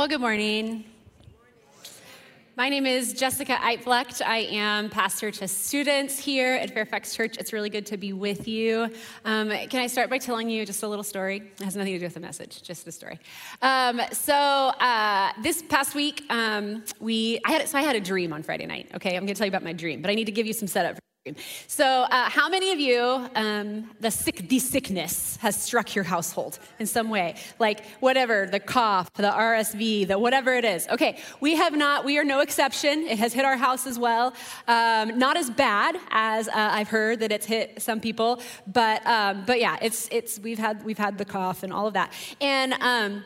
Well, good morning. My name is Jessica Eitflecht. I am pastor to students here at Fairfax Church. It's really good to be with you. Um, can I start by telling you just a little story? It has nothing to do with the message, just the story. Um, so uh, this past week, um, we I had so I had a dream on Friday night. Okay, I'm going to tell you about my dream, but I need to give you some setup. So, uh, how many of you, um, the sick, the sickness has struck your household in some way? Like whatever, the cough, the RSV, the whatever it is. Okay, we have not. We are no exception. It has hit our house as well. Um, not as bad as uh, I've heard that it's hit some people, but um, but yeah, it's it's we've had we've had the cough and all of that, and.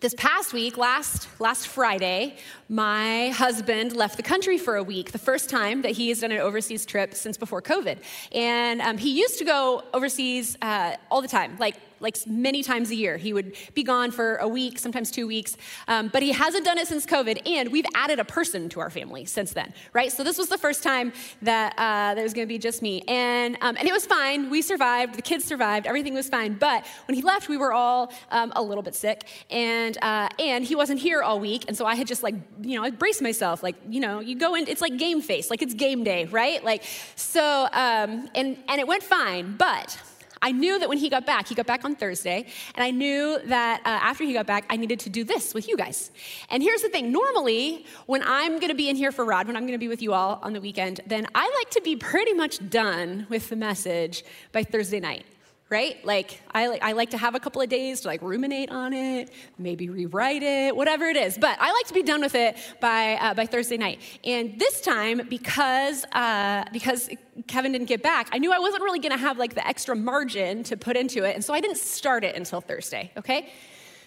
This past week, last, last Friday, my husband left the country for a week, the first time that he has done an overseas trip since before COVID. And um, he used to go overseas uh, all the time, like like many times a year. He would be gone for a week, sometimes two weeks, um, but he hasn't done it since COVID, and we've added a person to our family since then, right? So this was the first time that uh, there was going to be just me, and um, and it was fine. We survived. The kids survived. Everything was fine. But when he left, we were all um, a little bit sick, and uh, and he wasn't here all week, and so I had just like you know I braced myself, like you know you go in. It's like game face, like it's game day, right? Like so, um, and and it went fine, but I knew that when he got back, he got back on Thursday, and I knew that uh, after he got back, I needed to do this with you guys. And here's the thing normally, when I'm gonna be in here for Rod, when I'm gonna be with you all on the weekend, then I like to be pretty much done with the message by Thursday night right? Like I, like I like to have a couple of days to like ruminate on it, maybe rewrite it, whatever it is. But I like to be done with it by uh, by Thursday night. And this time, because uh, because Kevin didn't get back, I knew I wasn't really going to have like the extra margin to put into it, and so I didn't start it until Thursday. Okay,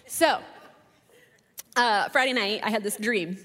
so. Uh, Friday night, I had this dream.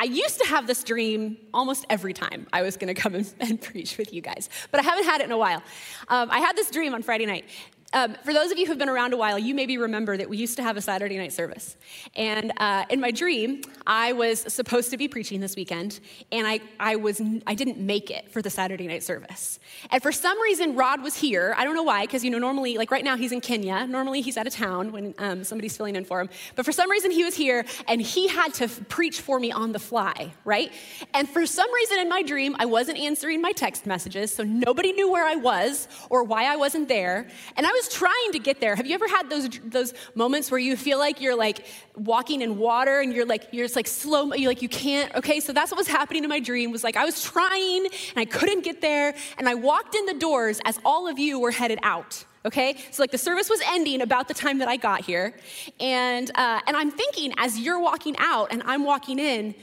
I used to have this dream almost every time I was going to come and, and, preach with you guys, but I haven't had it in a while. Um, I had this dream on Friday night. Um, for those of you who've been around a while, you maybe remember that we used to have a Saturday night service. And uh, in my dream, I was supposed to be preaching this weekend, and I, I, was, I didn't make it for the Saturday night service. And for some reason, Rod was here. I don't know why, because you know, normally, like right now, he's in Kenya. Normally, he's out of town when um, somebody's filling in for him. But for some reason, he was here, and he had to f- preach for me on the fly, right? And for some reason in my dream, I wasn't answering my text messages, so nobody knew where I was or why I wasn't there. And I was was trying to get there. Have you ever had those those moments where you feel like you're like walking in water and you're like you're just like slow you like you can't okay so that's what was happening in my dream was like I was trying and I couldn't get there and I walked in the doors as all of you were headed out okay so like the service was ending about the time that i got here and uh, and i'm thinking as you're walking out and i'm walking in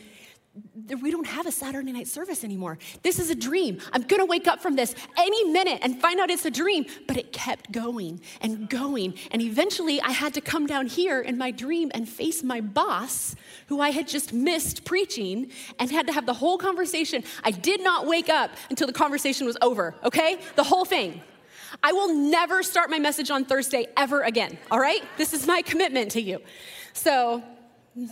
we don't have a Saturday night service anymore. This is a dream. I'm going to wake up from this any minute and find out it's a dream. But it kept going and going. And eventually, I had to come down here in my dream and face my boss, who I had just missed preaching, and had to have the whole conversation. I did not wake up until the conversation was over, okay? The whole thing. I will never start my message on Thursday ever again, all right? This is my commitment to you. So,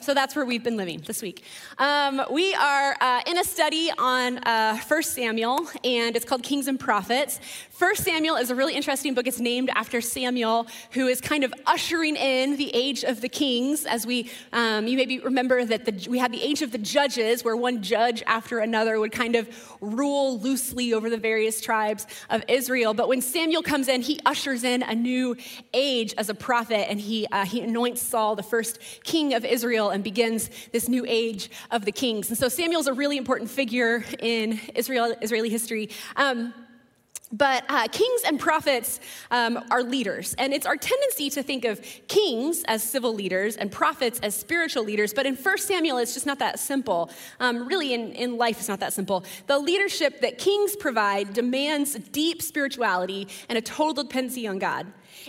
so that's where we've been living this week. Um, we are uh, in a study on uh, Samuel, and it's called Kings and Prophets. 1 Samuel is a really interesting book. It's named after Samuel, who is kind of ushering in the age of the kings. As we, um, you maybe remember that the, we had the age of the judges, where one judge after another would kind of rule loosely over the various tribes of Israel. But when Samuel comes in, he ushers in a new age as a prophet, and he, uh, he anoints Saul, the first king of Israel Israel and begins this new age of the kings. And so Samuel's a really important figure in Israel, Israeli history. Um, but uh, kings and prophets um, are leaders. And it's our tendency to think of kings as civil leaders and prophets as spiritual leaders. But in 1 Samuel, it's just not that simple. Um, really, in, in life, it's not that simple. The leadership that kings provide demands deep spirituality and a total dependency on God.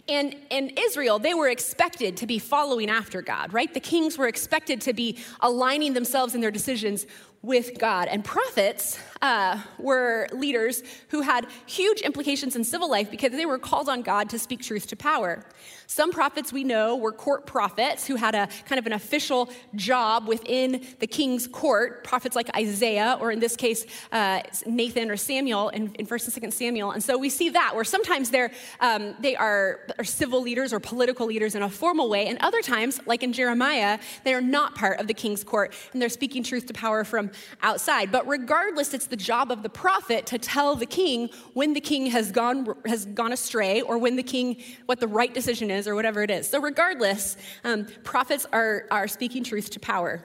And in Israel, they were expected to be following after God, right? The kings were expected to be aligning themselves in their decisions with God. And prophets uh, were leaders who had huge implications in civil life because they were called on God to speak truth to power. Some prophets we know were court prophets who had a kind of an official job within the king's court, prophets like Isaiah, or in this case, uh, Nathan or Samuel in, in 1st and 2nd Samuel. And so we see that where sometimes they're, um, they are, are civil leaders or political leaders in a formal way, and other times, like in Jeremiah, they are not part of the king's court and they're speaking truth to power from outside. But regardless, it's the job of the prophet to tell the king when the king has gone, has gone astray or when the king, what the right decision is or whatever it is. So, regardless, um, prophets are, are speaking truth to power.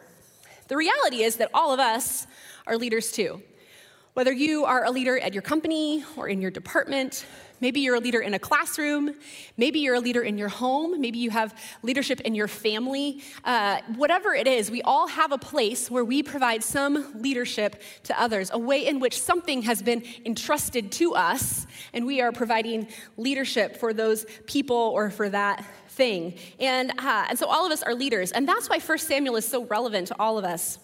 The reality is that all of us are leaders too. Whether you are a leader at your company or in your department, maybe you're a leader in a classroom, maybe you're a leader in your home, maybe you have leadership in your family. Uh, whatever it is, we all have a place where we provide some leadership to others, a way in which something has been entrusted to us, and we are providing leadership for those people or for that thing. And, uh, and so all of us are leaders, and that's why 1 Samuel is so relevant to all of us.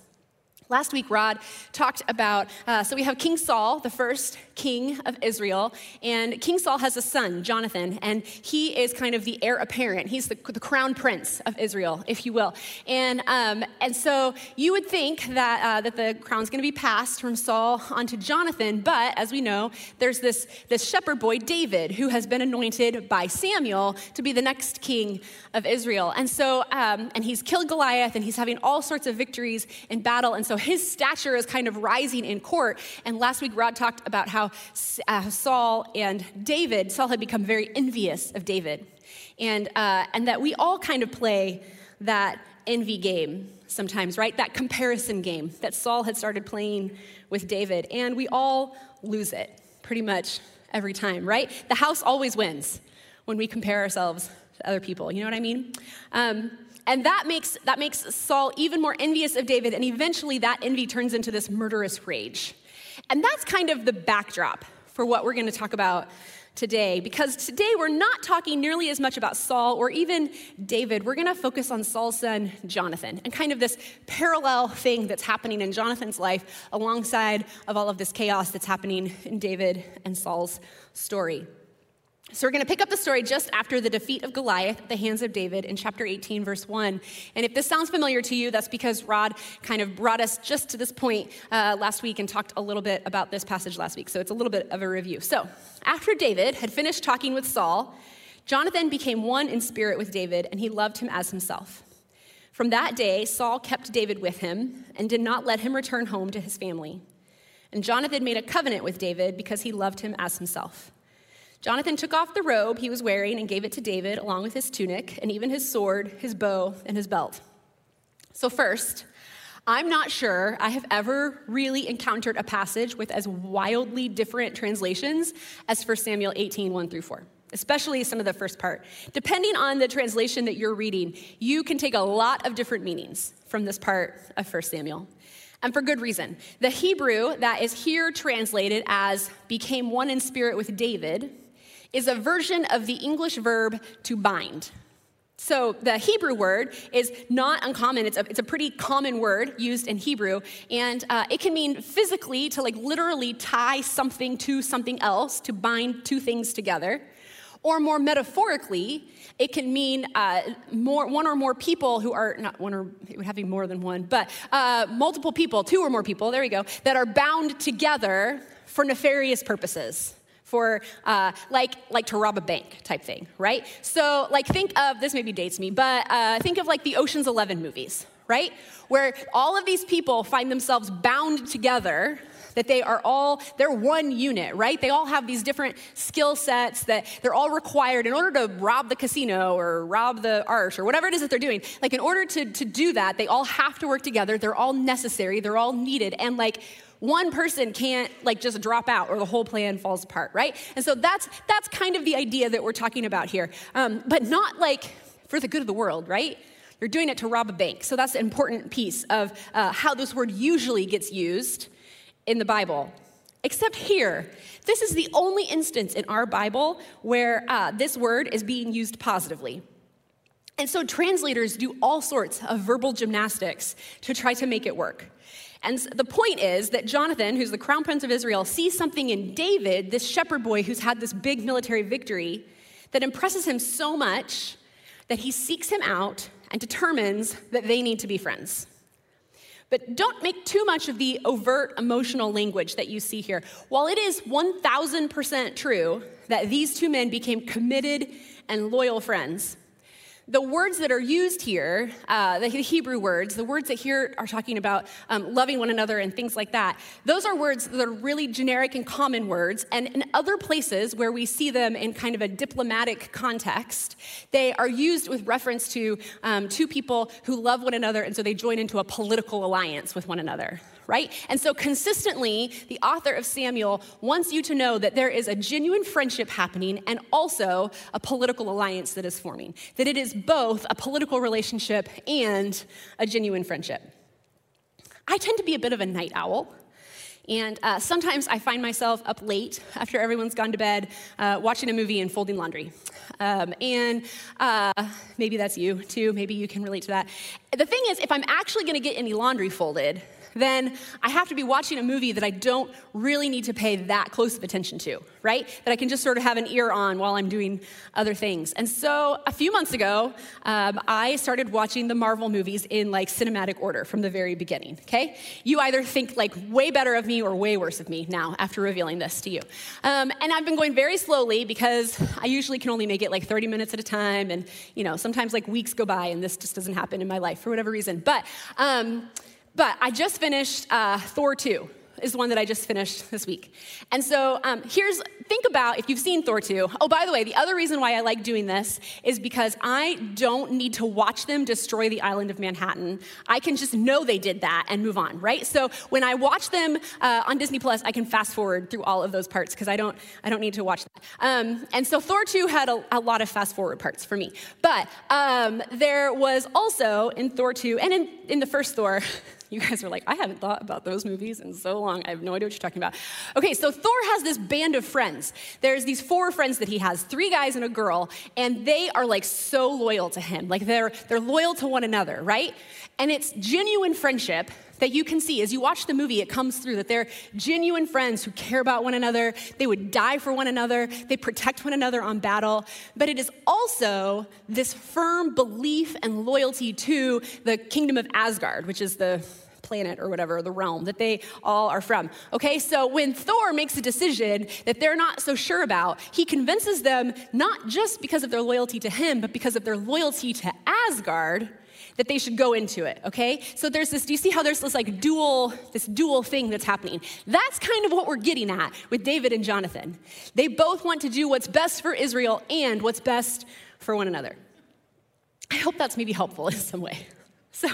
Last week, Rod talked about, uh, so we have King Saul, the first king of Israel, and King Saul has a son, Jonathan, and he is kind of the heir apparent. He's the, the crown prince of Israel, if you will. And, um, and so you would think that, uh, that the crown's gonna be passed from Saul onto Jonathan, but as we know, there's this, this shepherd boy, David, who has been anointed by Samuel to be the next king of Israel. And so, um, and he's killed Goliath, and he's having all sorts of victories in battle, and so his stature is kind of rising in court. And last week, Rod talked about how uh, Saul and David, Saul had become very envious of David. And, uh, and that we all kind of play that envy game sometimes, right? That comparison game that Saul had started playing with David. And we all lose it pretty much every time, right? The house always wins when we compare ourselves to other people. You know what I mean? Um, and that makes, that makes Saul even more envious of David, and eventually that envy turns into this murderous rage. And that's kind of the backdrop for what we're going to talk about today, because today we're not talking nearly as much about Saul or even David. We're going to focus on Saul's son, Jonathan, and kind of this parallel thing that's happening in Jonathan's life alongside of all of this chaos that's happening in David and Saul's story. So we're going to pick up the story just after the defeat of Goliath at the hands of David in chapter 18, verse 1. And if this sounds familiar to you, that's because Rod kind of brought us just to this point uh, last week and talked a little bit about this passage last week. So it's a little bit of a review. So after David had finished talking with Saul, Jonathan became one in spirit with David, and he loved him as himself. From that day, Saul kept David with him and did not let him return home to his family. And Jonathan made a covenant with David because he loved him as himself. Jonathan took off the robe he was wearing and gave it to David, along with his tunic, and even his sword, his bow, and his belt. So, first, I'm not sure I have ever really encountered a passage with as wildly different translations as 1 Samuel 18, 1 through 4, especially some of the first part. Depending on the translation that you're reading, you can take a lot of different meanings from this part of 1 Samuel. And for good reason. The Hebrew that is here translated as became one in spirit with David is a version of the English verb to bind. So the Hebrew word is not uncommon. It's a, it's a pretty common word used in Hebrew, and uh, it can mean physically to like literally tie something to something else, to bind two things together. Or more metaphorically, it can mean uh, more, one or more people who are, not one or, it would have to be more than one, but uh, multiple people, two or more people, there we go, that are bound together for nefarious purposes for uh, like like to rob a bank type thing, right? So like think of this maybe dates me, but uh, think of like the Ocean's Eleven movies, right? Where all of these people find themselves bound together. That they are all, they're one unit, right? They all have these different skill sets that they're all required in order to rob the casino or rob the arch or whatever it is that they're doing. Like, in order to, to do that, they all have to work together. They're all necessary. They're all needed. And, like, one person can't like just drop out or the whole plan falls apart, right? And so that's that's kind of the idea that we're talking about here, um, but not like for the good of the world, right? You're doing it to rob a bank, so that's an important piece of uh, how this word usually gets used in the Bible. Except here, this is the only instance in our Bible where uh, this word is being used positively. And so translators do all sorts of verbal gymnastics to try to make it work. And the point is that Jonathan, who's the crown prince of Israel, sees something in David, this shepherd boy who's had this big military victory, that impresses him so much that he seeks him out and determines that they need to be friends. But don't make too much of the overt emotional language that you see here. While it is 1000% true that these two men became committed and loyal friends, the words that are used here, uh, the Hebrew words, the words that here are talking about um, loving one another and things like that, those are words that are really generic and common words. And in other places where we see them in kind of a diplomatic context, they are used with reference to um, two people who love one another, and so they join into a political alliance with one another right? And so, consistently, the author of Samuel wants you to know that there is a genuine friendship happening and also a political alliance that is forming, that it is both a political relationship and a genuine friendship. I tend to be a bit of a night owl. And uh, sometimes I find myself up late after everyone's gone to bed, uh, watching a movie and folding laundry. Um, and uh, maybe that's you too. Maybe you can relate to that. The thing is, if I'm actually going to get any laundry folded, then I have to be watching a movie that I don't really need to pay that close of attention to, right? That I can just sort of have an ear on while I'm doing other things. And so a few months ago, um, I started watching the Marvel movies in like cinematic order from the very beginning, okay? You either think like way better of me or way worse of me now after revealing this to you. Um, and I've been going very slowly because I usually can only make it like 30 minutes at a time. And, you know, sometimes like weeks go by and this just doesn't happen in my life for whatever reason. But, um, but I just finished uh, Thor 2 is one that I just finished this week. And so um, here's, think about if you've seen Thor 2. Oh, by the way, the other reason why I like doing this is because I don't need to watch them destroy the island of Manhattan. I can just know they did that and move on, right? So when I watch them uh, on Disney Plus, I can fast forward through all of those parts because I don't, I don't need to watch that. Um, and so Thor 2 had a, a, lot of fast forward parts for me. But um, there was also in Thor 2, and in, in the first Thor, You guys are like, I haven't thought about those movies in so long. I have no idea what you're talking about. Okay, so Thor has this band of friends. There's these four friends that he has, three guys and a girl, and they are like so loyal to him. Like they're they're loyal to one another, right? And it's genuine friendship that you can see. As you watch the movie it comes through that they're genuine friends who care about one another. They would die for one another. They protect one another on battle. But it is also this firm belief and loyalty to the kingdom of asgard which is the planet or whatever, the realm that they all are from. Okay, so when Thor makes a decision that they're not so sure about, he convinces them not just because of their loyalty to him, but because of their loyalty to Asgard that they should go into it, okay? So there's this, do you see how there's this like dual, this dual thing that's happening? That's kind of what we're getting at with David and Jonathan. They both want to do what's best for Israel and what's best for one another. I hope that's maybe helpful in some way. So,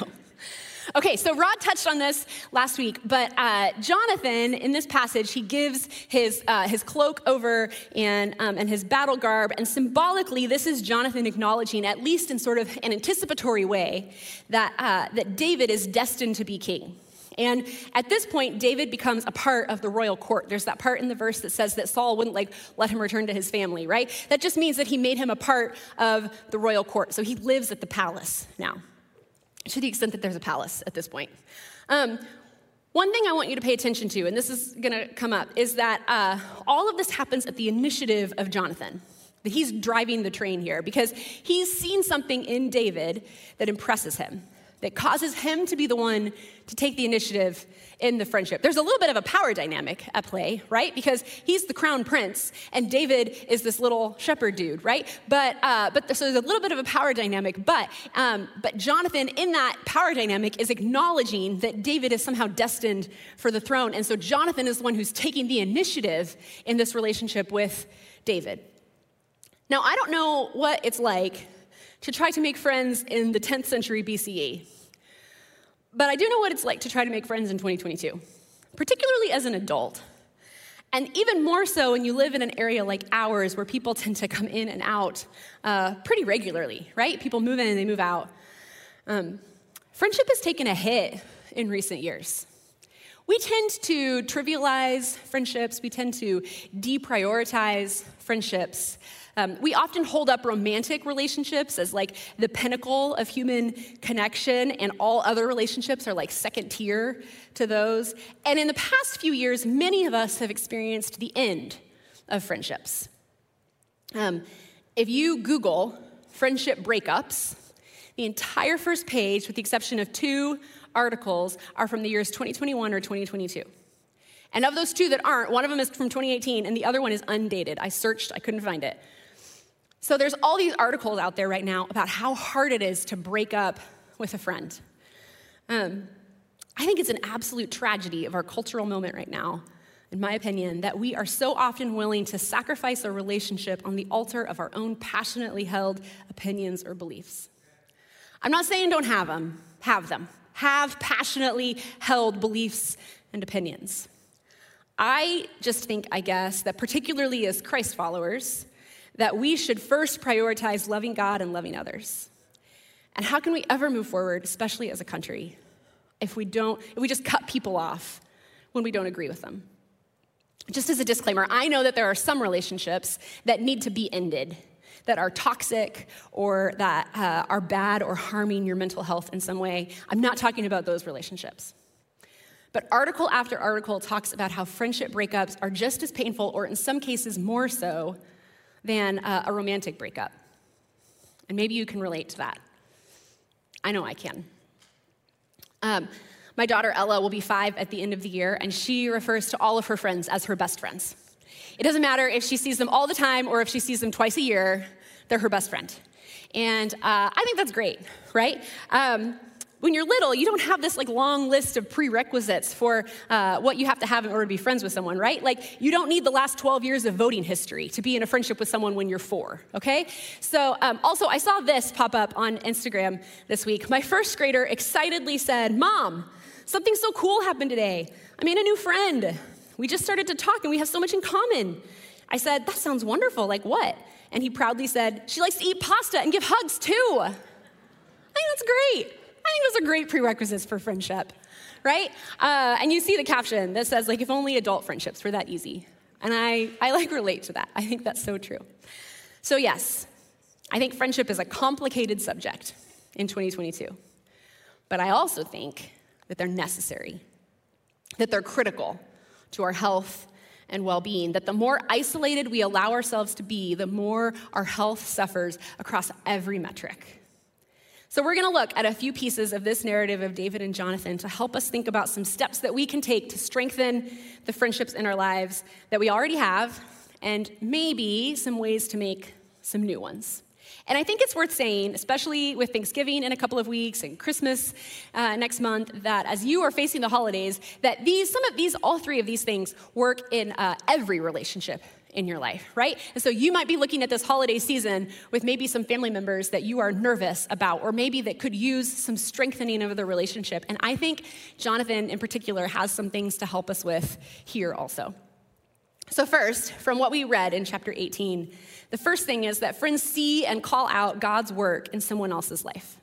Okay, so Rod touched on this last week, but uh, Jonathan, in this passage, he gives his, uh, his cloak over and, um, and his battle garb, and symbolically, this is Jonathan acknowledging, at least in sort of an anticipatory way, that, uh, that David is destined to be king. And at this point, David becomes a part of the royal court. There's that part in the verse that says that Saul wouldn't like let him return to his family, right? That just means that he made him a part of the royal court. So he lives at the palace now to the extent that there's a palace at this point. Um, one thing I want you to pay attention to, and this is going to come up, is that uh, all of this happens at the initiative of Jonathan. That he's driving the train here because he's seen something in David that impresses him that causes him to be the one to take the initiative in the friendship. There's a little bit of a power dynamic at play, right? Because he's the crown prince and David is this little shepherd dude, right? But uh, but so there's a little bit of a power dynamic. But um, but Jonathan in that power dynamic is acknowledging that David is somehow destined for the throne, and so Jonathan is the one who's taking the initiative in this relationship with David. Now I don't know what it's like to try to make friends in the 10th century BCE. But I do know what it's like to try to make friends in 2022, particularly as an adult. And even more so when you live in an area like ours where people tend to come in and out uh, pretty regularly, right? People move in and they move out. Um, friendship has taken a hit in recent years. We tend to trivialize friendships, we tend to deprioritize friendships. Um, we often hold up romantic relationships as like the pinnacle of human connection, and all other relationships are like second tier to those. And in the past few years, many of us have experienced the end of friendships. Um, if you Google friendship breakups, the entire first page, with the exception of two articles, are from the years 2021 or 2022. And of those two that aren't, one of them is from 2018 and the other one is undated. I searched, I couldn't find it. So there's all these articles out there right now about how hard it is to break up with a friend. Um, I think it's an absolute tragedy of our cultural moment right now, in my opinion, that we are so often willing to sacrifice a relationship on the altar of our own passionately held opinions or beliefs. I'm not saying don't have them, have them. Have passionately held beliefs and opinions. I just think, I guess, that particularly as Christ followers, that we should first prioritize loving God and loving others. And how can we ever move forward, especially as a country, if we don't, if we just cut people off when we don't agree with them? Just as a disclaimer, I know that there are some relationships that need to be ended, that are toxic or that uh, are bad or harming your mental health in some way. I'm not talking about those relationships. But article after article talks about how friendship breakups are just as painful, or in some cases more so, than uh, a romantic breakup. And maybe you can relate to that. I know I can. Um, my daughter Ella will be five at the end of the year, and she refers to all of her friends as her best friends. It doesn't matter if she sees them all the time or if she sees them twice a year, they're her best friend. And uh, I think that's great, right? Um, when you're little, you don't have this like long list of prerequisites for uh, what you have to have in order to be friends with someone, right? Like you don't need the last 12 years of voting history to be in a friendship with someone when you're four, okay? So um, also, I saw this pop up on Instagram this week. My first grader excitedly said, "Mom, something so cool happened today. I made a new friend. We just started to talk, and we have so much in common." I said, "That sounds wonderful. Like what?" And he proudly said, "She likes to eat pasta and give hugs too." I think that's great. I think those are great prerequisites for friendship, right? Uh, and you see the caption that says, like, if only adult friendships were that easy. And I, I like relate to that. I think that's so true. So, yes, I think friendship is a complicated subject in 2022. But I also think that they're necessary, that they're critical to our health and well being, that the more isolated we allow ourselves to be, the more our health suffers across every metric. So, we're going to look at a few pieces of this narrative of David and Jonathan to help us think about some steps that we can take to strengthen the friendships in our lives that we already have, and maybe some ways to make some new ones. And I think it's worth saying, especially with Thanksgiving in a couple of weeks and Christmas uh, next month, that as you are facing the holidays, that these, some of these, all three of these things work in uh, every relationship in your life, right? And so you might be looking at this holiday season with maybe some family members that you are nervous about, or maybe that could use some strengthening of the relationship. And I think Jonathan, in particular, has some things to help us with here also. So, first, from what we read in chapter 18, the first thing is that friends see and call out God's work in someone else's life.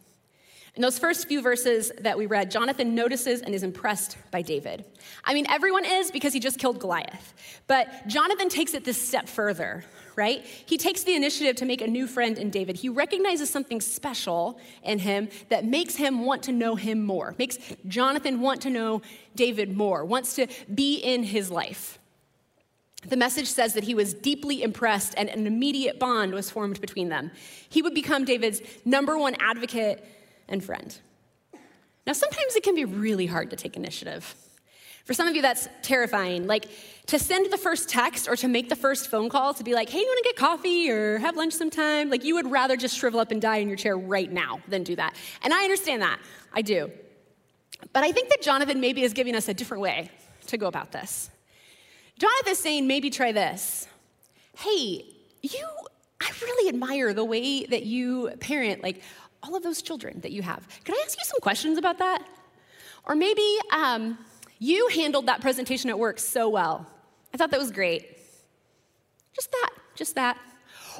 In those first few verses that we read, Jonathan notices and is impressed by David. I mean, everyone is because he just killed Goliath. But Jonathan takes it this step further, right? He takes the initiative to make a new friend in David. He recognizes something special in him that makes him want to know him more, makes Jonathan want to know David more, wants to be in his life. The message says that he was deeply impressed and an immediate bond was formed between them. He would become David's number one advocate and friend. Now, sometimes it can be really hard to take initiative. For some of you, that's terrifying. Like to send the first text or to make the first phone call to be like, hey, you wanna get coffee or have lunch sometime? Like, you would rather just shrivel up and die in your chair right now than do that. And I understand that. I do. But I think that Jonathan maybe is giving us a different way to go about this. Jonathan is saying, maybe try this. Hey, you, I really admire the way that you parent, like, all of those children that you have. Can I ask you some questions about that? Or maybe um, you handled that presentation at work so well. I thought that was great. Just that, just that.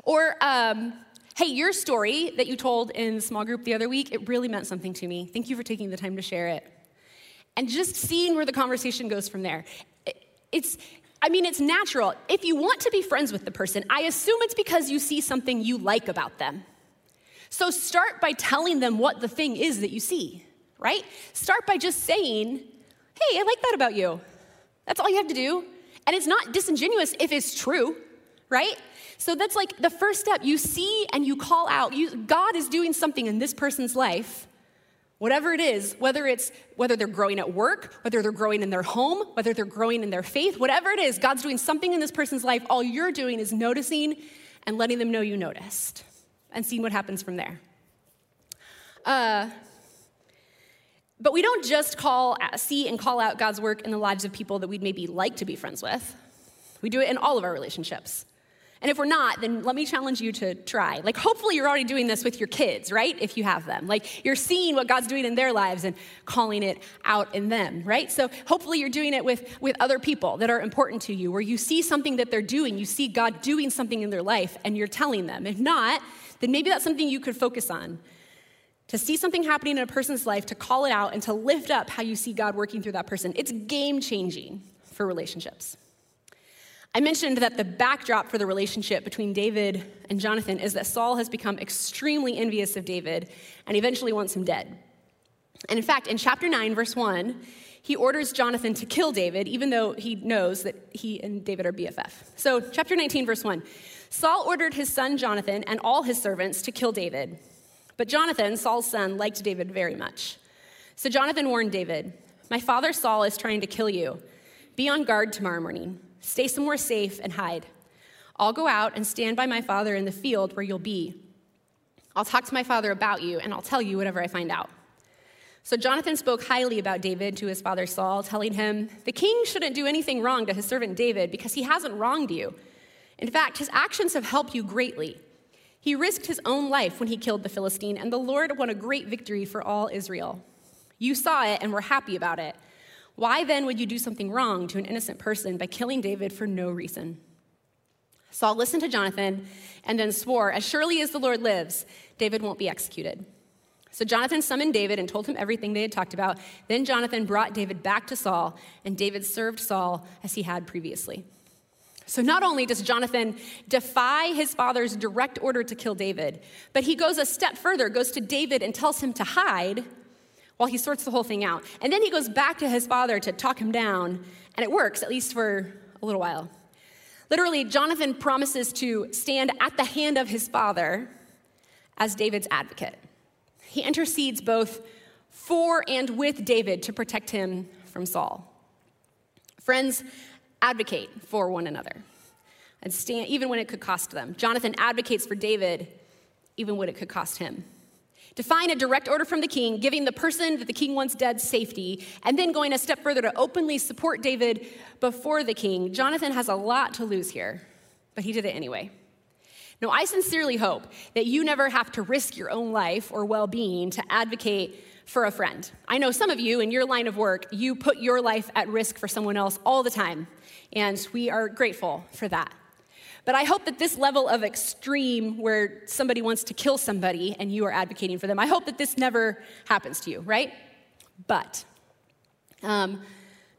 Or, um, hey, your story that you told in small group the other week, it really meant something to me. Thank you for taking the time to share it. And just seeing where the conversation goes from there. It's, I mean, it's natural. If you want to be friends with the person, I assume it's because you see something you like about them. So start by telling them what the thing is that you see, right? Start by just saying, hey, I like that about you. That's all you have to do. And it's not disingenuous if it's true, right? So that's like the first step. You see and you call out. You, God is doing something in this person's life, whatever it is, whether it's whether they're growing at work, whether they're growing in their home, whether they're growing in their faith, whatever it is, God's doing something in this person's life. All you're doing is noticing and letting them know you noticed and seeing what happens from there. Uh, but we don't just call, see and call out God's work in the lives of people that we'd maybe like to be friends with. We do it in all of our relationships. And if we're not, then let me challenge you to try. Like, hopefully, you're already doing this with your kids, right? If you have them. Like, you're seeing what God's doing in their lives and calling it out in them, right? So, hopefully, you're doing it with, with other people that are important to you, where you see something that they're doing, you see God doing something in their life, and you're telling them. If not, then maybe that's something you could focus on to see something happening in a person's life, to call it out, and to lift up how you see God working through that person. It's game changing for relationships. I mentioned that the backdrop for the relationship between David and Jonathan is that Saul has become extremely envious of David and eventually wants him dead. And in fact, in chapter 9, verse 1, he orders Jonathan to kill David, even though he knows that he and David are BFF. So, chapter 19, verse 1 Saul ordered his son Jonathan and all his servants to kill David. But Jonathan, Saul's son, liked David very much. So Jonathan warned David My father Saul is trying to kill you. Be on guard tomorrow morning. Stay somewhere safe and hide. I'll go out and stand by my father in the field where you'll be. I'll talk to my father about you, and I'll tell you whatever I find out. So Jonathan spoke highly about David to his father Saul, telling him, The king shouldn't do anything wrong to his servant David because he hasn't wronged you. In fact, his actions have helped you greatly. He risked his own life when he killed the Philistine, and the Lord won a great victory for all Israel. You saw it and were happy about it. Why then would you do something wrong to an innocent person by killing David for no reason? Saul listened to Jonathan and then swore, As surely as the Lord lives, David won't be executed. So Jonathan summoned David and told him everything they had talked about. Then Jonathan brought David back to Saul, and David served Saul as he had previously. So not only does Jonathan defy his father's direct order to kill David, but he goes a step further, goes to David and tells him to hide while he sorts the whole thing out. And then he goes back to his father to talk him down, and it works, at least for a little while. Literally, Jonathan promises to stand at the hand of his father as David's advocate. He intercedes both for and with David to protect him from Saul. Friends, advocate for one another and stand even when it could cost them. Jonathan advocates for David even when it could cost him defying a direct order from the king, giving the person that the king wants dead safety, and then going a step further to openly support David before the king. Jonathan has a lot to lose here, but he did it anyway. Now, I sincerely hope that you never have to risk your own life or well being to advocate for a friend. I know some of you in your line of work, you put your life at risk for someone else all the time, and we are grateful for that. But I hope that this level of extreme where somebody wants to kill somebody and you are advocating for them, I hope that this never happens to you, right? But um,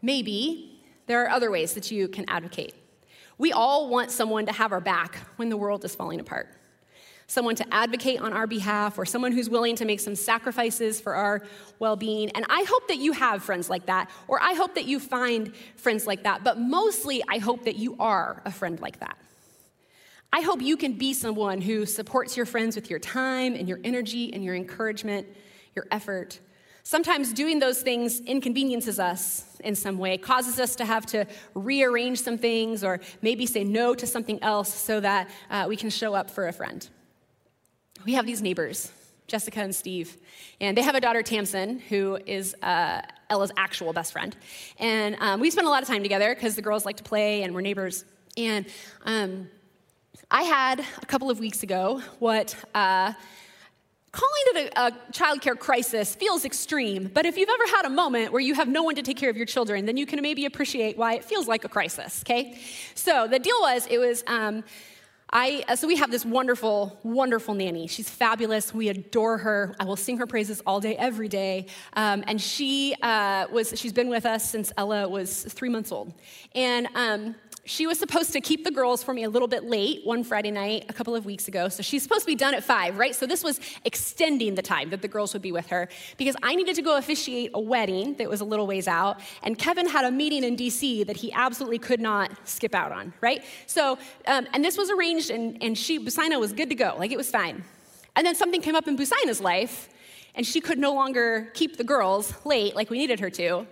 maybe there are other ways that you can advocate. We all want someone to have our back when the world is falling apart. Someone to advocate on our behalf, or someone who's willing to make some sacrifices for our well being. And I hope that you have friends like that, or I hope that you find friends like that. But mostly, I hope that you are a friend like that. I hope you can be someone who supports your friends with your time and your energy and your encouragement, your effort. Sometimes doing those things inconveniences us in some way, causes us to have to rearrange some things or maybe say no to something else so that uh, we can show up for a friend. We have these neighbors, Jessica and Steve, and they have a daughter, Tamsin, who is uh, Ella's actual best friend. And um, we spend a lot of time together because the girls like to play and we're neighbors. And um, I had a couple of weeks ago what uh, calling it a, a childcare crisis feels extreme, but if you've ever had a moment where you have no one to take care of your children, then you can maybe appreciate why it feels like a crisis, okay? So the deal was, it was, um, I, uh, so we have this wonderful, wonderful nanny. She's fabulous. We adore her. I will sing her praises all day, every day. Um, and she uh, was, she's been with us since Ella was three months old. And um, she was supposed to keep the girls for me a little bit late one Friday night a couple of weeks ago. So she's supposed to be done at five, right? So this was extending the time that the girls would be with her because I needed to go officiate a wedding that was a little ways out. And Kevin had a meeting in DC that he absolutely could not skip out on, right? So, um, and this was arranged, and, and she, Busina was good to go. Like it was fine. And then something came up in Busina's life, and she could no longer keep the girls late like we needed her to.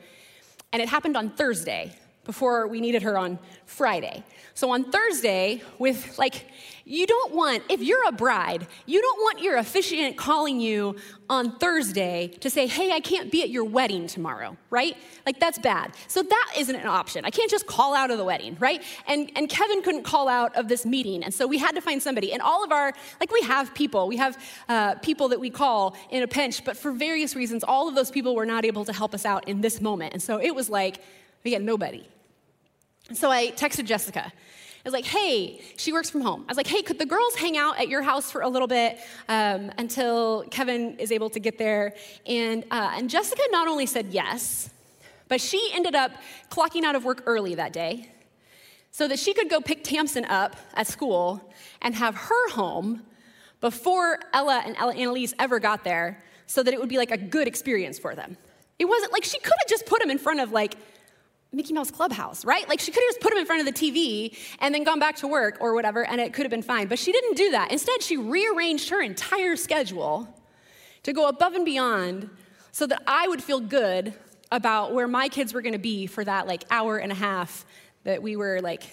And it happened on Thursday before we needed her on Friday. So on Thursday, with like, you don't want, if you're a bride, you don't want your officiant calling you on Thursday to say, hey, I can't be at your wedding tomorrow, right? Like, that's bad. So that isn't an option. I can't just call out of the wedding, right? And, and Kevin couldn't call out of this meeting. And so we had to find somebody. And all of our, like, we have people, we have uh, people that we call in a pinch, but for various reasons, all of those people were not able to help us out in this moment. And so it was like, we had nobody. So I texted Jessica. I was like, hey, she works from home. I was like, hey, could the girls hang out at your house for a little bit um, until Kevin is able to get there? And, uh, and Jessica not only said yes, but she ended up clocking out of work early that day so that she could go pick Tamsin up at school and have her home before Ella and Ella Annalise ever got there so that it would be like a good experience for them. It wasn't like she could have just put them in front of like Mickey Mouse Clubhouse, right? Like she could have just put him in front of the TV and then gone back to work or whatever, and it could have been fine. But she didn't do that. Instead, she rearranged her entire schedule to go above and beyond so that I would feel good about where my kids were gonna be for that like hour and a half that we were like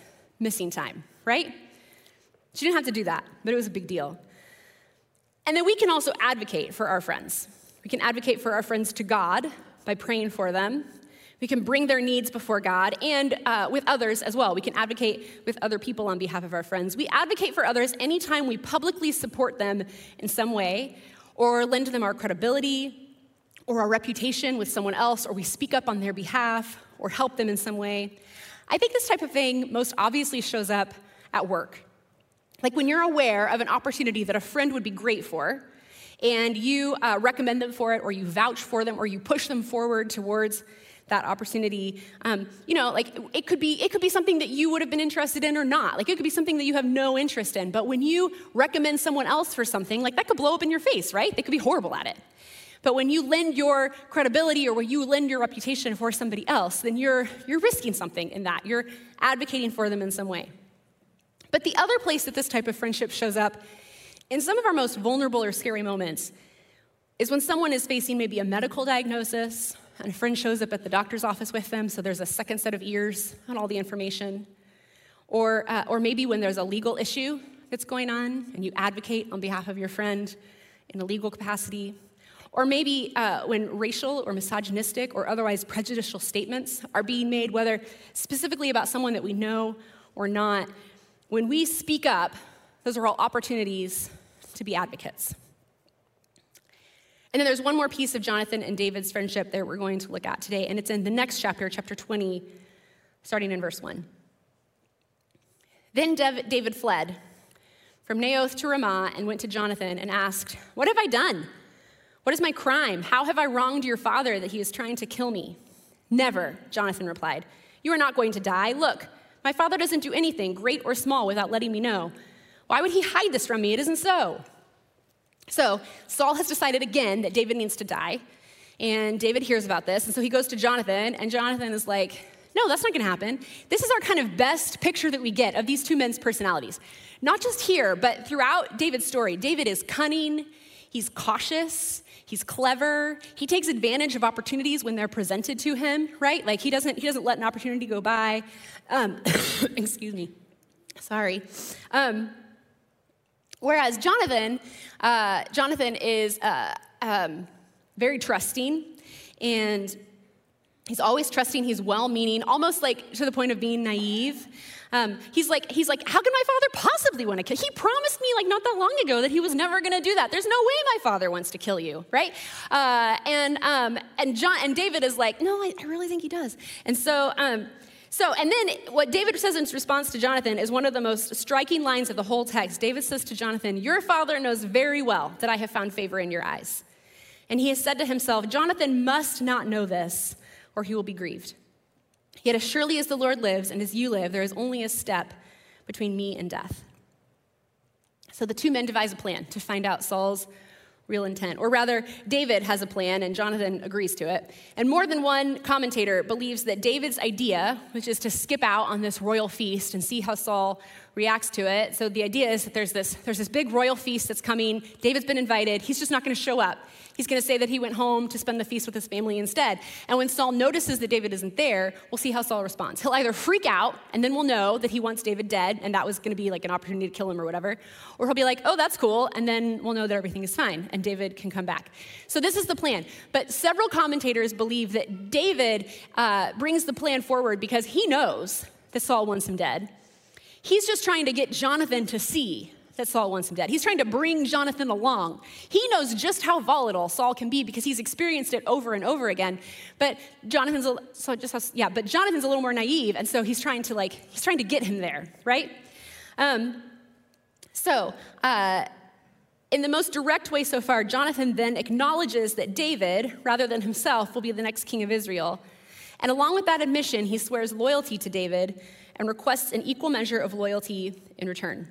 missing time, right? She didn't have to do that, but it was a big deal. And then we can also advocate for our friends. We can advocate for our friends to God by praying for them we can bring their needs before God and uh, with others as well. We can advocate with other people on behalf of our friends. We advocate for others anytime we publicly support them in some way or lend them our credibility or our reputation with someone else, or we speak up on their behalf or help them in some way. I think this type of thing most obviously shows up at work. Like when you're aware of an opportunity that a friend would be great for, and you uh, recommend them for it, or you vouch for them, or you push them forward towards that opportunity. Um, you know, like it could be it could be something that you would have been interested in or not. Like it could be something that you have no interest in. But when you recommend someone else for something, like that could blow up in your face, right? They could be horrible at it. But when you lend your credibility or when you lend your reputation for somebody else, then you're you're risking something in that. You're advocating for them in some way. But the other place that this type of friendship shows up in some of our most vulnerable or scary moments is when someone is facing maybe a medical diagnosis and a friend shows up at the doctor's office with them, so there's a second set of ears on all the information. Or, uh, or maybe when there's a legal issue that's going on and you advocate on behalf of your friend in a legal capacity. Or maybe uh, when racial or misogynistic or otherwise prejudicial statements are being made, whether specifically about someone that we know or not, when we speak up, those are all opportunities to be advocates. And then there's one more piece of Jonathan and David's friendship that we're going to look at today, and it's in the next chapter, chapter 20, starting in verse 1. Then David fled from Naioth to Ramah and went to Jonathan and asked, What have I done? What is my crime? How have I wronged your father that he is trying to kill me? Never, Jonathan replied. You are not going to die. Look, my father doesn't do anything, great or small, without letting me know. Why would he hide this from me? It isn't so. So Saul has decided again that David needs to die. And David hears about this. And so he goes to Jonathan, and Jonathan is like, no, that's not gonna happen. This is our kind of best picture that we get of these two men's personalities. Not just here, but throughout David's story. David is cunning, he's cautious, he's clever, he takes advantage of opportunities when they're presented to him, right? Like he doesn't, he doesn't let an opportunity go by. Um, excuse me. Sorry. Um, Whereas Jonathan, uh, Jonathan is uh, um, very trusting and he's always trusting, he's well meaning, almost like to the point of being naive. Um, he's like, he's like, how can my father possibly want to kill? He promised me like not that long ago that he was never going to do that. There's no way my father wants to kill you, right? Uh, and um, and John and David is like, no, I, I really think he does. And so um, so, and then what David says in response to Jonathan is one of the most striking lines of the whole text. David says to Jonathan, Your father knows very well that I have found favor in your eyes. And he has said to himself, Jonathan must not know this, or he will be grieved. Yet as surely as the Lord lives and as you live, there is only a step between me and death. So the two men devise a plan to find out Saul's real intent. Or rather, David has a plan and Jonathan agrees to it. And more than one commentator believes that David's idea, which is to skip out on this royal feast and see how Saul reacts to it. So the idea is that there's this, there's this big royal feast that's coming. David's been invited. He's just not going to show up. He's going to say that he went home to spend the feast with his family instead. And when Saul notices that David isn't there, we'll see how Saul responds. He'll either freak out, and then we'll know that he wants David dead, and that was going to be like an opportunity to kill him or whatever. Or he'll be like, oh, that's cool, and then we'll know that everything is fine, and David can come back. So this is the plan. But several commentators believe that David uh, brings the plan forward because he knows that Saul wants him dead. He's just trying to get Jonathan to see that Saul wants him dead. He's trying to bring Jonathan along. He knows just how volatile Saul can be because he's experienced it over and over again. But Jonathan's a, so just has, yeah, but Jonathan's a little more naive, and so he's trying to like he's trying to get him there, right? Um, so. Uh, in the most direct way so far, Jonathan then acknowledges that David, rather than himself, will be the next king of Israel. And along with that admission, he swears loyalty to David and requests an equal measure of loyalty in return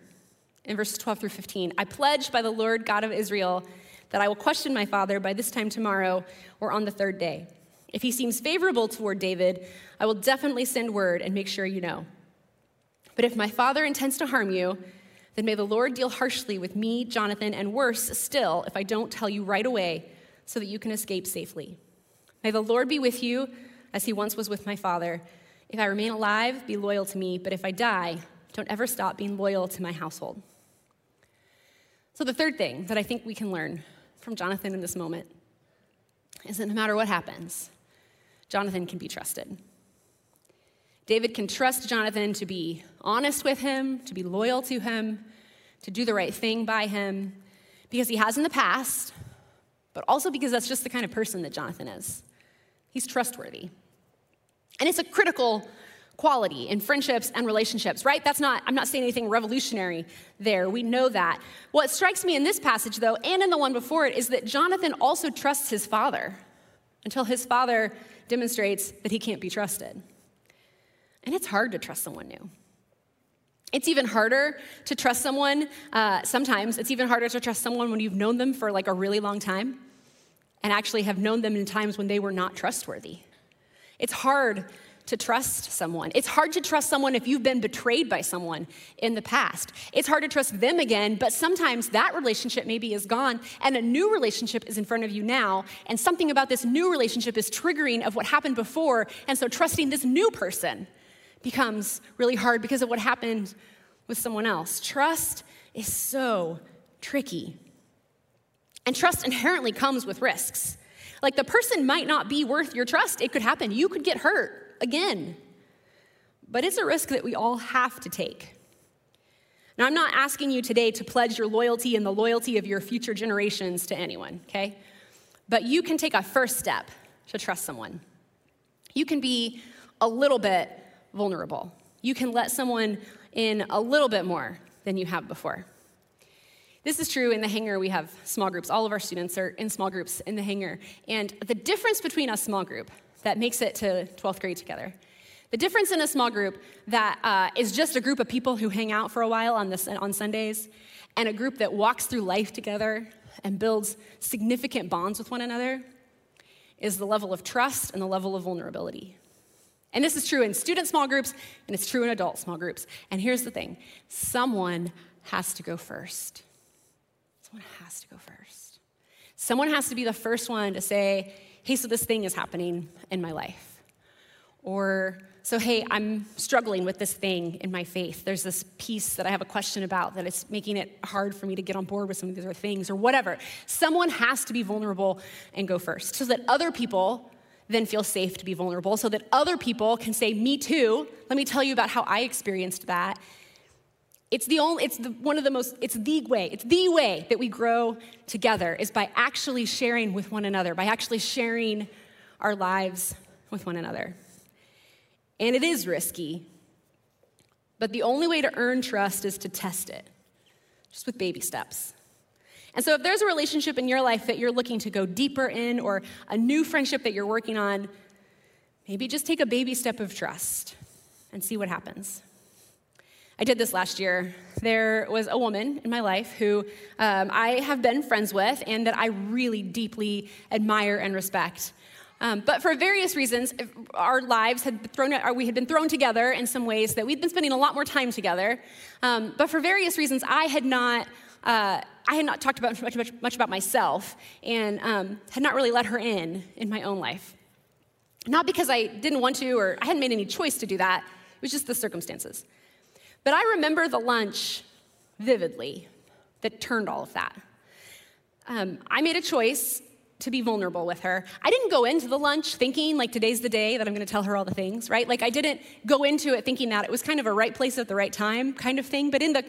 in verses 12 through 15. I pledge by the Lord God of Israel that I will question my father by this time tomorrow or on the third day. If he seems favorable toward David, I will definitely send word and make sure you know. But if my father intends to harm you, then may the Lord deal harshly with me, Jonathan, and worse still if I don't tell you right away so that you can escape safely. May the Lord be with you as he once was with my father. If I remain alive, be loyal to me, but if I die, don't ever stop being loyal to my household. So, the third thing that I think we can learn from Jonathan in this moment is that no matter what happens, Jonathan can be trusted. David can trust Jonathan to be honest with him, to be loyal to him, to do the right thing by him, because he has in the past, but also because that's just the kind of person that Jonathan is. He's trustworthy. And it's a critical quality in friendships and relationships, right? That's not, I'm not saying anything revolutionary there. We know that. What strikes me in this passage, though, and in the one before it, is that Jonathan also trusts his father until his father demonstrates that he can't be trusted. And it's hard to trust someone new. It's even harder to trust someone, uh, sometimes, it's even harder to trust someone when you've known them for like a really long time and actually have known them in times when they were not trustworthy. It's hard to trust someone. It's hard to trust someone if you've been betrayed by someone in the past. It's hard to trust them again, but sometimes that relationship maybe is gone and a new relationship is in front of you now, and something about this new relationship is triggering of what happened before, and so trusting this new person becomes really hard because of what happened with someone else. Trust is so tricky. And trust inherently comes with risks. Like the person might not be worth your trust. It could happen. You could get hurt again. But it's a risk that we all have to take. Now, I'm not asking you today to pledge your loyalty and the loyalty of your future generations to anyone, okay? But you can take a first step to trust someone. You can be a little bit vulnerable. You can let someone in a little bit more than you have before. This is true in the hangar. We have small groups. All of our students are in small groups in the hangar. And the difference between a small group that makes it to 12th grade together. The difference in a small group that uh, is just a group of people who hang out for a while on, on Sundays and a group that walks through life together and builds significant bonds with one another is the level of trust and the level of vulnerability. And this is true in student small groups and it's true in adult small groups. And here's the thing someone has to go first. Someone has to go first. Someone has to be the first one to say, hey, so this thing is happening in my life. Or, so hey, I'm struggling with this thing in my faith. There's this piece that I have a question about that is making it hard for me to get on board with some of these other things, or whatever. Someone has to be vulnerable and go first so that other people then feel safe to be vulnerable, so that other people can say, Me too. Let me tell you about how I experienced that. It's the only, it's the, one of the most, it's the way, it's the way that we grow together is by actually sharing with one another, by actually sharing our lives with one another. And it is risky, but the only way to earn trust is to test it, just with baby steps. And so, if there's a relationship in your life that you're looking to go deeper in, or a new friendship that you're working on, maybe just take a baby step of trust and see what happens. I did this last year. There was a woman in my life who um, I have been friends with and that I really deeply admire and respect. Um, but for various reasons, our lives had thrown, or we had been thrown together in some ways that we'd been spending a lot more time together. Um, but for various reasons, I had not, uh, I had not talked about much, much, much about myself and um, had not really let her in in my own life. Not because I didn't want to or I hadn't made any choice to do that. It was just the circumstances. But I remember the lunch vividly that turned all of that. Um, I made a choice to be vulnerable with her. I didn't go into the lunch thinking like today's the day that I'm to tell her all the things, right? Like I didn't go into it thinking that it was kind of a right place at the right time kind of thing, but in the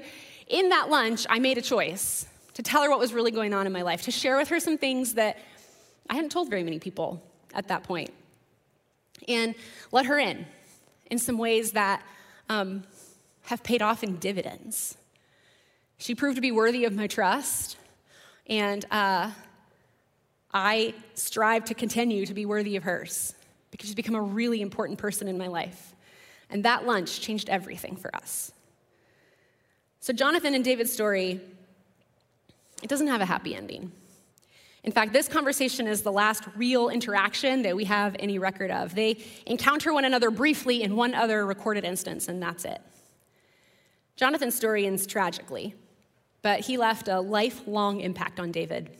in that lunch I made a choice to tell her what was really going on in my life, to share with her some things that I hadn't told very many people at that. And let her in in some ways that um, have paid off in dividends. She proved to be worthy of my trust, and uh, I strive to continue to be worthy of hers because she's become a really important person in my life. And that lunch changed everything for us. So, Jonathan and David's story, it doesn't have a happy ending. In fact, this conversation is the last real interaction that we have any record of. They encounter one another briefly in one other recorded instance, and that's it. Jonathan's story ends tragically, but he left a lifelong impact on David.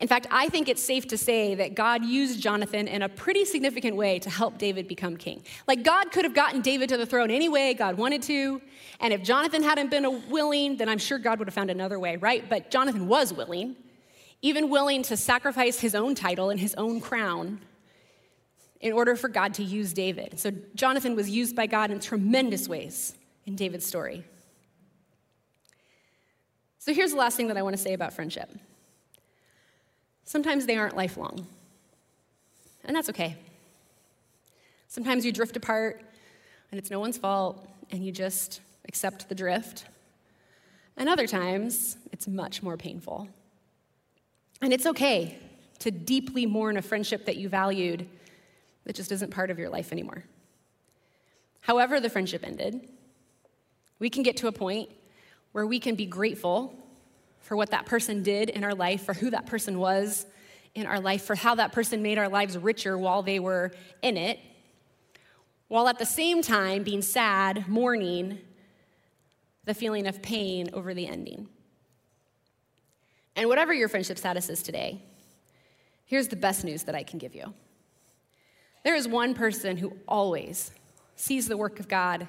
In fact, I think it's safe to say that God used Jonathan in a pretty significant way to help David become king. Like, God could have gotten David to the throne any way God wanted to, and if Jonathan hadn't been willing, then I'm sure God would have found another way, right? But Jonathan was willing, even willing to sacrifice his own title and his own crown in order for God to use David. So, Jonathan was used by God in tremendous ways in David's story. So here's the last thing that I want to say about friendship. Sometimes they aren't lifelong, and that's okay. Sometimes you drift apart, and it's no one's fault, and you just accept the drift. And other times, it's much more painful. And it's okay to deeply mourn a friendship that you valued that just isn't part of your life anymore. However, the friendship ended, we can get to a point where we can be grateful for what that person did in our life, for who that person was in our life, for how that person made our lives richer while they were in it, while at the same time being sad, mourning the feeling of pain over the ending. And whatever your friendship status is today, here's the best news that I can give you. There is one person who always sees the work of God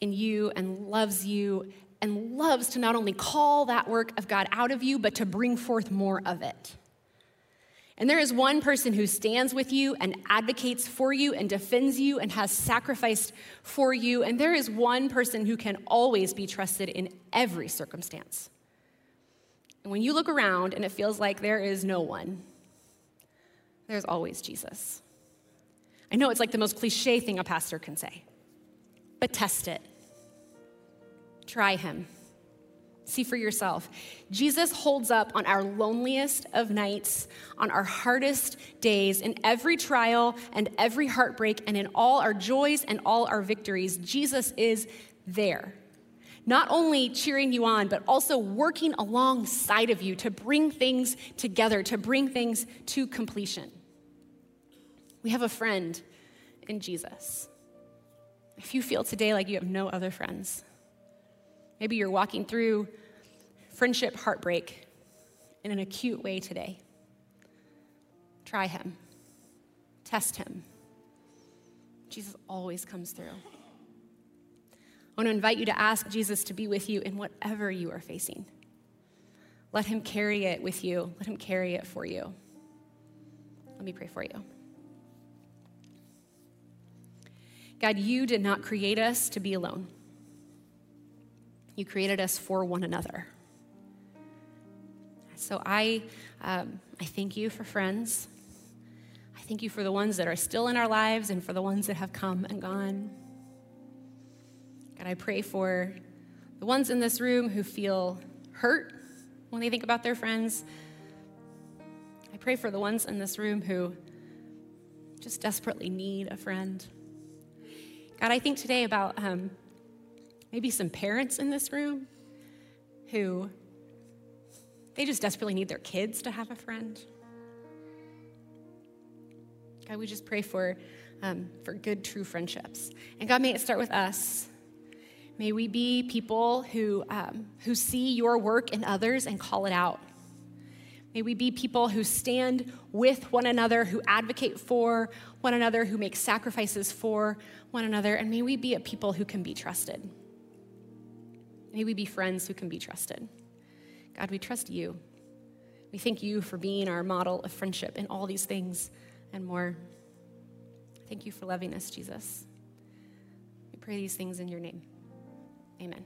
in you and loves you and loves to not only call that work of God out of you, but to bring forth more of it. And there is one person who stands with you and advocates for you and defends you and has sacrificed for you. And there is one person who can always be trusted in every circumstance. And when you look around and it feels like there is no one, there's always Jesus. I know it's like the most cliche thing a pastor can say, but test it. Try him. See for yourself. Jesus holds up on our loneliest of nights, on our hardest days, in every trial and every heartbreak, and in all our joys and all our victories. Jesus is there. Not only cheering you on, but also working alongside of you to bring things together, to bring things to completion. We have a friend in Jesus. If you feel today like you have no other friends, Maybe you're walking through friendship heartbreak in an acute way today. Try him, test him. Jesus always comes through. I want to invite you to ask Jesus to be with you in whatever you are facing. Let him carry it with you, let him carry it for you. Let me pray for you. God, you did not create us to be alone. You created us for one another. So I, um, I thank you for friends. I thank you for the ones that are still in our lives and for the ones that have come and gone. God, I pray for the ones in this room who feel hurt when they think about their friends. I pray for the ones in this room who just desperately need a friend. God, I think today about um, maybe some parents in this room who they just desperately need their kids to have a friend. God, we just pray for, um, for good, true friendships. And God, may it start with us. May we be people who, um, who see your work in others and call it out. May we be people who stand with one another, who advocate for one another, who make sacrifices for one another, and may we be a people who can be trusted. May we be friends who can be trusted. God, we trust you. We thank you for being our model of friendship in all these things and more. Thank you for loving us, Jesus. We pray these things in your name. Amen.